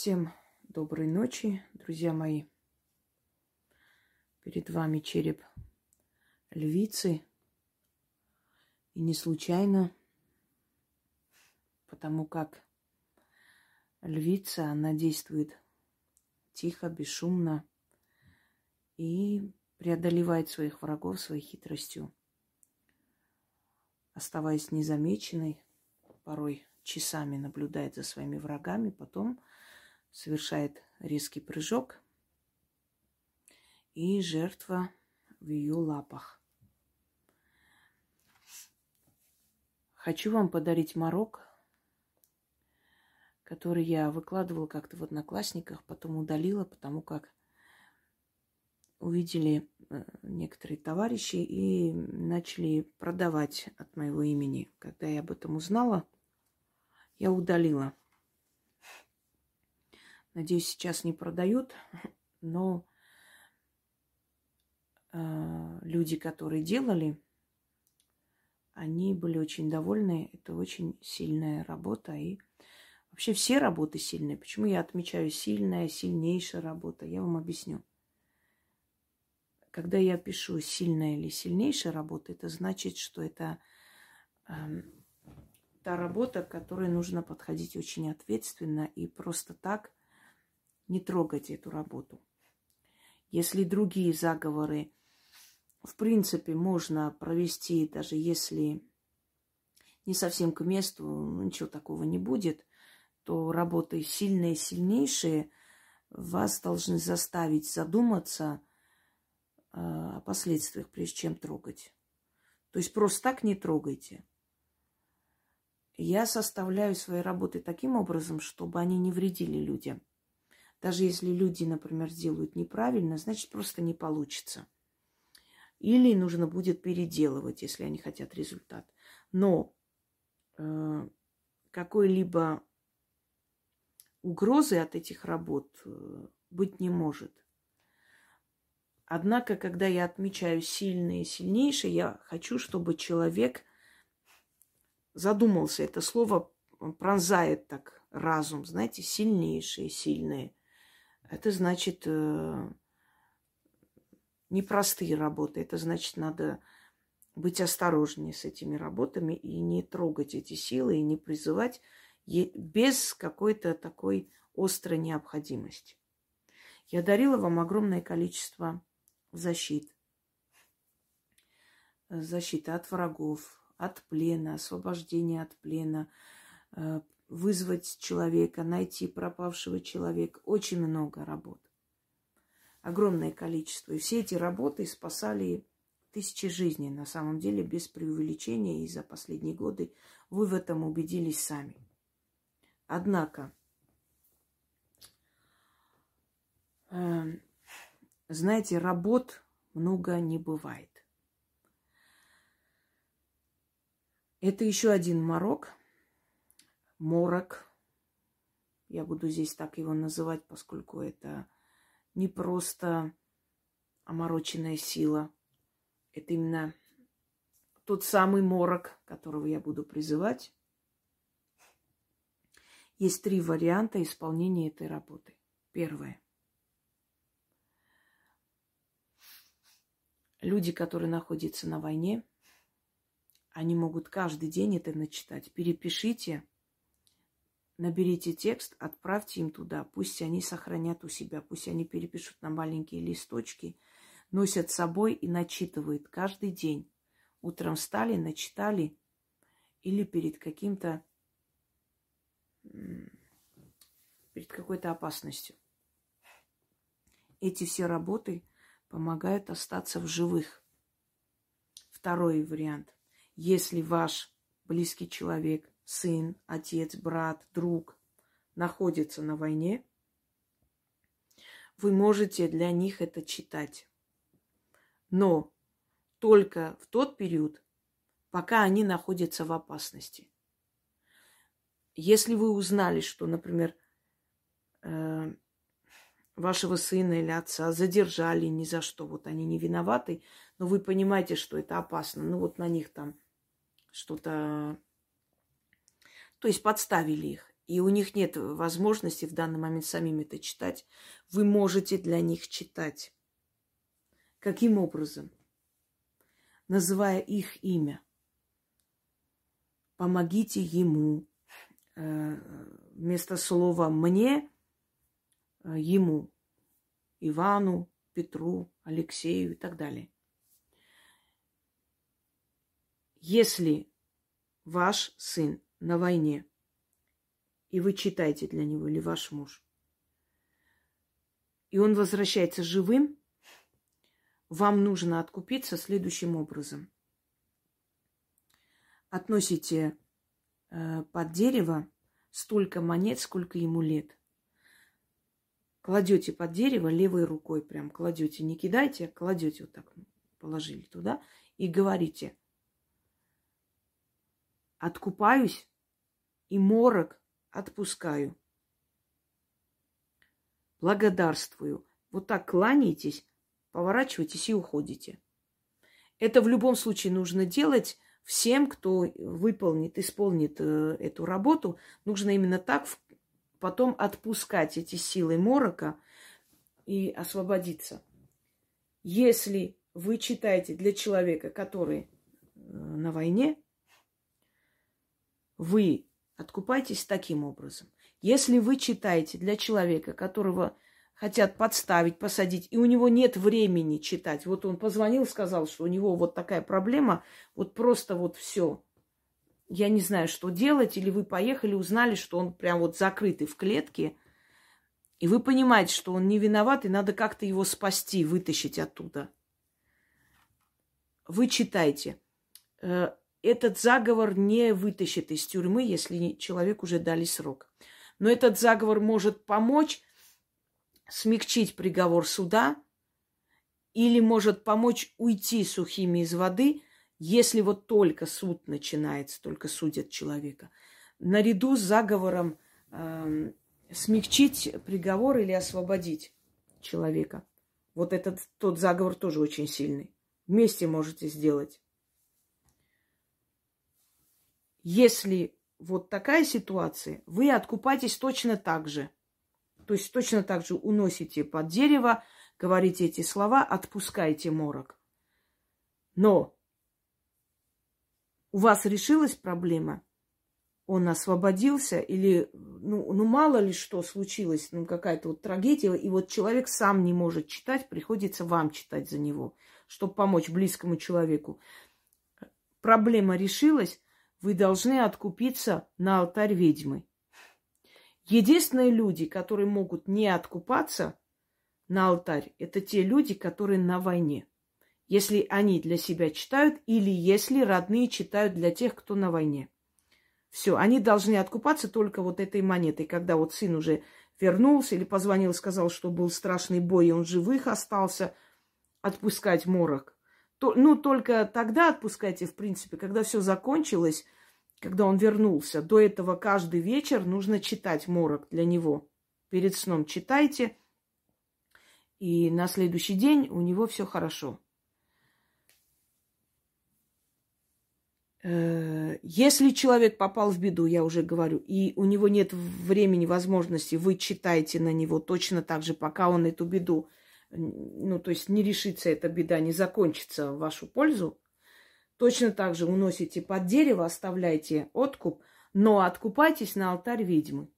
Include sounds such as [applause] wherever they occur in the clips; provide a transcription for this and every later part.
Всем доброй ночи, друзья мои. Перед вами череп львицы. И не случайно, потому как львица, она действует тихо, бесшумно и преодолевает своих врагов своей хитростью, оставаясь незамеченной, порой часами наблюдает за своими врагами, потом совершает резкий прыжок, и жертва в ее лапах. Хочу вам подарить морок, который я выкладывала как-то в Одноклассниках, потом удалила, потому как увидели э, некоторые товарищи и начали продавать от моего имени. Когда я об этом узнала, я удалила. Надеюсь, сейчас не продают, [laughs] но э, люди, которые делали, они были очень довольны. Это очень сильная работа. И вообще все работы сильные. Почему я отмечаю сильная, сильнейшая работа? Я вам объясню. Когда я пишу сильная или сильнейшая работа, это значит, что это э, та работа, к которой нужно подходить очень ответственно и просто так не трогать эту работу. Если другие заговоры, в принципе, можно провести, даже если не совсем к месту, ну, ничего такого не будет, то работы сильные, сильнейшие вас должны заставить задуматься э, о последствиях, прежде чем трогать. То есть просто так не трогайте. Я составляю свои работы таким образом, чтобы они не вредили людям. Даже если люди, например, сделают неправильно, значит, просто не получится. Или нужно будет переделывать, если они хотят результат. Но э, какой-либо угрозы от этих работ э, быть не может. Однако, когда я отмечаю сильные и сильнейшие, я хочу, чтобы человек задумался. Это слово пронзает так разум, знаете, сильнейшие, сильные. Это значит э, непростые работы. Это значит, надо быть осторожнее с этими работами и не трогать эти силы, и не призывать без какой-то такой острой необходимости. Я дарила вам огромное количество защит. Защита от врагов, от плена, освобождения от плена, э, вызвать человека, найти пропавшего человека. Очень много работ. Огромное количество. И все эти работы спасали тысячи жизней, на самом деле, без преувеличения. И за последние годы вы в этом убедились сами. Однако, э, знаете, работ много не бывает. Это еще один морок – морок. Я буду здесь так его называть, поскольку это не просто омороченная сила. Это именно тот самый морок, которого я буду призывать. Есть три варианта исполнения этой работы. Первое. Люди, которые находятся на войне, они могут каждый день это начитать. Перепишите наберите текст, отправьте им туда. Пусть они сохранят у себя, пусть они перепишут на маленькие листочки, носят с собой и начитывают каждый день. Утром встали, начитали или перед каким-то перед какой-то опасностью. Эти все работы помогают остаться в живых. Второй вариант. Если ваш близкий человек сын, отец, брат, друг находится на войне, вы можете для них это читать. Но только в тот период, пока они находятся в опасности. Если вы узнали, что, например, э, вашего сына или отца задержали ни за что, вот они не виноваты, но вы понимаете, что это опасно, ну вот на них там что-то то есть подставили их. и у них нет возможности в данный момент самим это читать, вы можете для них читать. Каким образом? Называя их имя. Помогите ему. Э, вместо слова «мне» э, ему. Ивану, Петру, Алексею и так далее. Если ваш сын на войне, и вы читаете для него, или ваш муж, и он возвращается живым, вам нужно откупиться следующим образом. Относите э, под дерево столько монет, сколько ему лет. Кладете под дерево левой рукой, прям кладете, не кидайте, а кладете вот так, положили туда и говорите, откупаюсь и морок отпускаю. Благодарствую. Вот так кланяетесь, поворачиваетесь и уходите. Это в любом случае нужно делать всем, кто выполнит, исполнит э, эту работу. Нужно именно так потом отпускать эти силы морока и освободиться. Если вы читаете для человека, который э, на войне, вы откупаетесь таким образом. Если вы читаете для человека, которого хотят подставить, посадить, и у него нет времени читать. Вот он позвонил, сказал, что у него вот такая проблема, вот просто вот все. Я не знаю, что делать, или вы поехали, узнали, что он прям вот закрытый в клетке, и вы понимаете, что он не виноват, и надо как-то его спасти, вытащить оттуда. Вы читайте. Этот заговор не вытащит из тюрьмы, если человек уже дали срок. Но этот заговор может помочь смягчить приговор суда или может помочь уйти сухими из воды, если вот только суд начинается, только судят человека. Наряду с заговором э, смягчить приговор или освободить человека. Вот этот тот заговор тоже очень сильный. Вместе можете сделать. Если вот такая ситуация, вы откупаетесь точно так же – то есть точно так же уносите под дерево, говорите эти слова, отпускаете морок. Но у вас решилась проблема, он освободился, или, ну, ну мало ли что случилось, ну, какая-то вот трагедия, и вот человек сам не может читать, приходится вам читать за него, чтобы помочь близкому человеку. Проблема решилась, вы должны откупиться на алтарь ведьмы. Единственные люди, которые могут не откупаться на алтарь, это те люди, которые на войне. Если они для себя читают или если родные читают для тех, кто на войне. Все, они должны откупаться только вот этой монетой. Когда вот сын уже вернулся или позвонил, сказал, что был страшный бой, и он живых остался, отпускать морок. То, ну, только тогда отпускайте, в принципе, когда все закончилось – когда он вернулся. До этого каждый вечер нужно читать морок для него. Перед сном читайте, и на следующий день у него все хорошо. Э, если человек попал в беду, я уже говорю, и у него нет времени, возможности, вы читаете на него точно так же, пока он эту беду, ну, то есть не решится эта беда, не закончится в вашу пользу, Точно так же уносите под дерево, оставляйте откуп, но откупайтесь на алтарь ведьмы.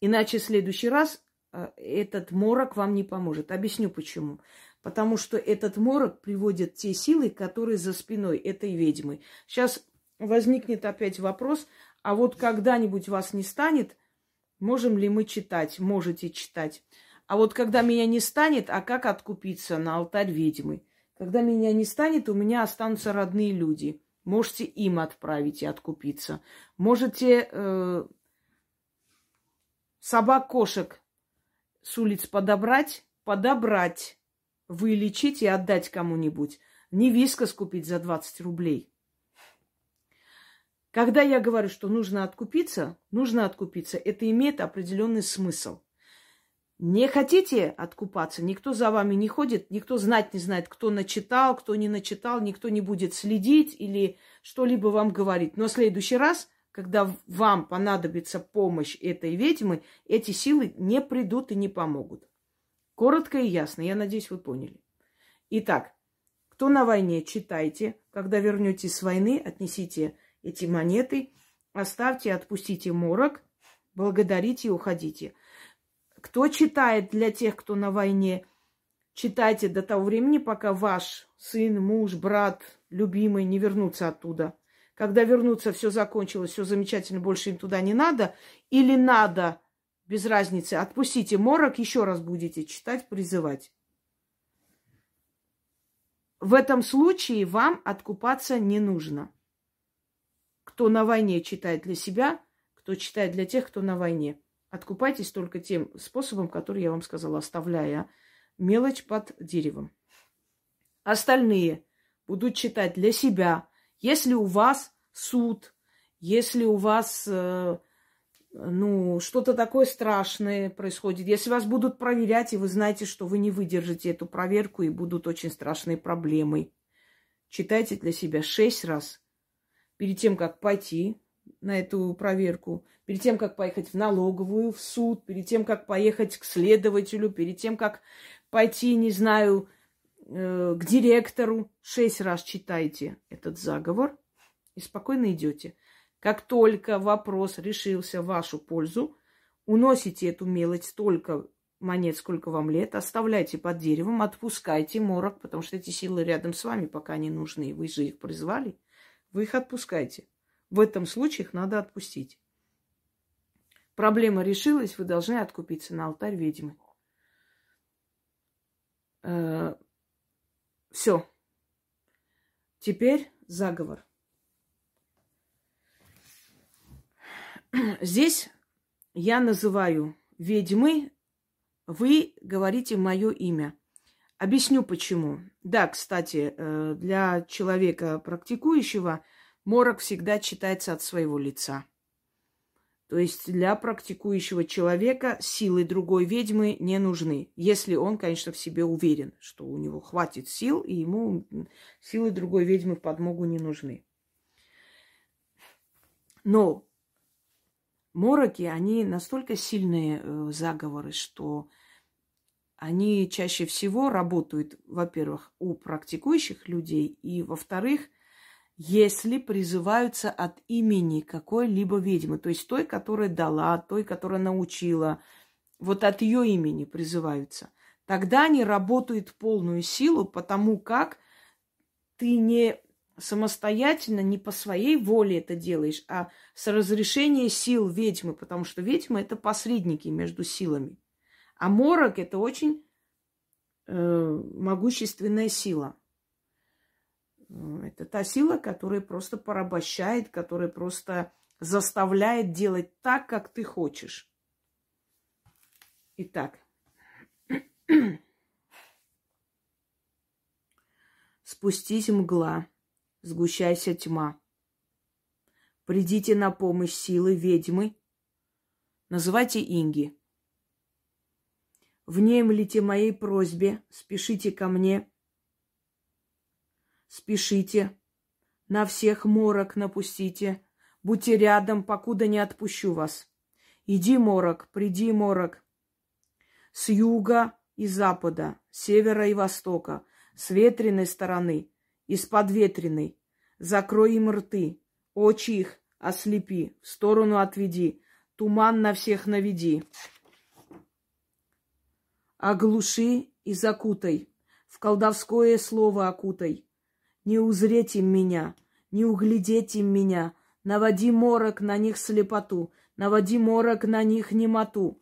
Иначе в следующий раз э, этот морок вам не поможет. Объясню почему. Потому что этот морок приводит те силы, которые за спиной этой ведьмы. Сейчас возникнет опять вопрос, а вот когда-нибудь вас не станет, можем ли мы читать? Можете читать. А вот когда меня не станет, а как откупиться на алтарь ведьмы? Когда меня не станет, у меня останутся родные люди. Можете им отправить и откупиться. Можете э, собак, кошек с улиц подобрать, подобрать, вылечить и отдать кому-нибудь. Не вискос купить за 20 рублей. Когда я говорю, что нужно откупиться, нужно откупиться, это имеет определенный смысл. Не хотите откупаться, никто за вами не ходит, никто знать не знает, кто начитал, кто не начитал, никто не будет следить или что-либо вам говорить. Но в следующий раз когда вам понадобится помощь этой ведьмы, эти силы не придут и не помогут. Коротко и ясно. Я надеюсь, вы поняли. Итак, кто на войне, читайте. Когда вернетесь с войны, отнесите эти монеты, оставьте, отпустите морок, благодарите и уходите. Кто читает для тех, кто на войне, читайте до того времени, пока ваш сын, муж, брат, любимый не вернутся оттуда. Когда вернутся, все закончилось, все замечательно, больше им туда не надо. Или надо, без разницы, отпустите морок, еще раз будете читать, призывать. В этом случае вам откупаться не нужно. Кто на войне читает для себя, кто читает для тех, кто на войне. Откупайтесь только тем способом, который я вам сказала, оставляя мелочь под деревом. Остальные будут читать для себя. Если у вас суд, если у вас э, ну, что-то такое страшное происходит, если вас будут проверять, и вы знаете, что вы не выдержите эту проверку, и будут очень страшные проблемы, читайте для себя шесть раз перед тем, как пойти на эту проверку, перед тем, как поехать в налоговую, в суд, перед тем, как поехать к следователю, перед тем, как пойти, не знаю, э, к директору, шесть раз читайте этот заговор и спокойно идете. Как только вопрос решился в вашу пользу, уносите эту мелочь столько монет, сколько вам лет, оставляйте под деревом, отпускайте морок, потому что эти силы рядом с вами пока не нужны. Вы же их призвали. Вы их отпускайте. В этом случае их надо отпустить. Проблема решилась, вы должны откупиться на алтарь ведьмы. Э, Все. Теперь заговор. Здесь я называю ведьмы, вы говорите мое имя. Объясню почему. Да, кстати, э, для человека практикующего – Морок всегда читается от своего лица. То есть для практикующего человека силы другой ведьмы не нужны, если он, конечно, в себе уверен, что у него хватит сил, и ему силы другой ведьмы в подмогу не нужны. Но мороки, они настолько сильные э, заговоры, что они чаще всего работают, во-первых, у практикующих людей, и, во-вторых, если призываются от имени какой-либо ведьмы, то есть той, которая дала, той, которая научила, вот от ее имени призываются, тогда они работают полную силу, потому как ты не самостоятельно, не по своей воле это делаешь, а с разрешения сил ведьмы, потому что ведьмы это посредники между силами. А морок это очень э, могущественная сила. Это та сила, которая просто порабощает, которая просто заставляет делать так, как ты хочешь. Итак. [clears throat] Спустись мгла, сгущайся тьма. Придите на помощь силы ведьмы. Называйте Инги. Внемлите моей просьбе, спешите ко мне – Спешите, на всех морок напустите, будьте рядом, покуда не отпущу вас. Иди, морок, приди, морок. С юга и запада, севера и востока, с ветреной стороны и с подветренной. Закрой им рты, очи их ослепи, в сторону отведи, туман на всех наведи. Оглуши и закутай, в колдовское слово окутай. Не узреть им меня, не углядеть им меня. Наводи морок на них слепоту, наводи морок на них немоту.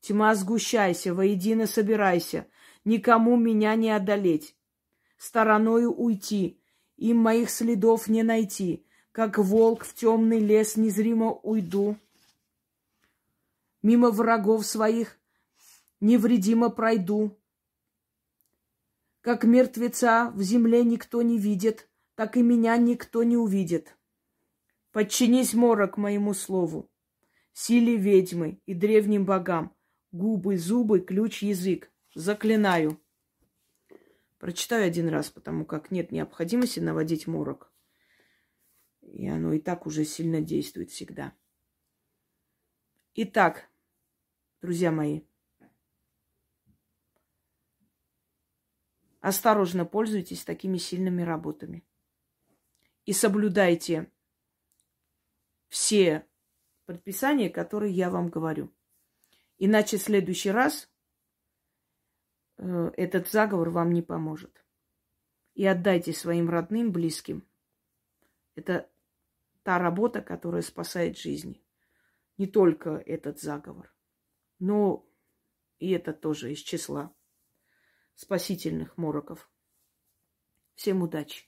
Тьма сгущайся, воедино собирайся, никому меня не одолеть. Стороною уйти, им моих следов не найти, как волк в темный лес незримо уйду. Мимо врагов своих невредимо пройду, как мертвеца в земле никто не видит, так и меня никто не увидит. Подчинись, морок, моему слову, силе ведьмы и древним богам, губы, зубы, ключ, язык. Заклинаю. Прочитаю один раз, потому как нет необходимости наводить морок. И оно и так уже сильно действует всегда. Итак, друзья мои, осторожно пользуйтесь такими сильными работами. И соблюдайте все предписания, которые я вам говорю. Иначе в следующий раз э, этот заговор вам не поможет. И отдайте своим родным, близким. Это та работа, которая спасает жизни. Не только этот заговор, но и это тоже из числа спасительных мороков. Всем удачи!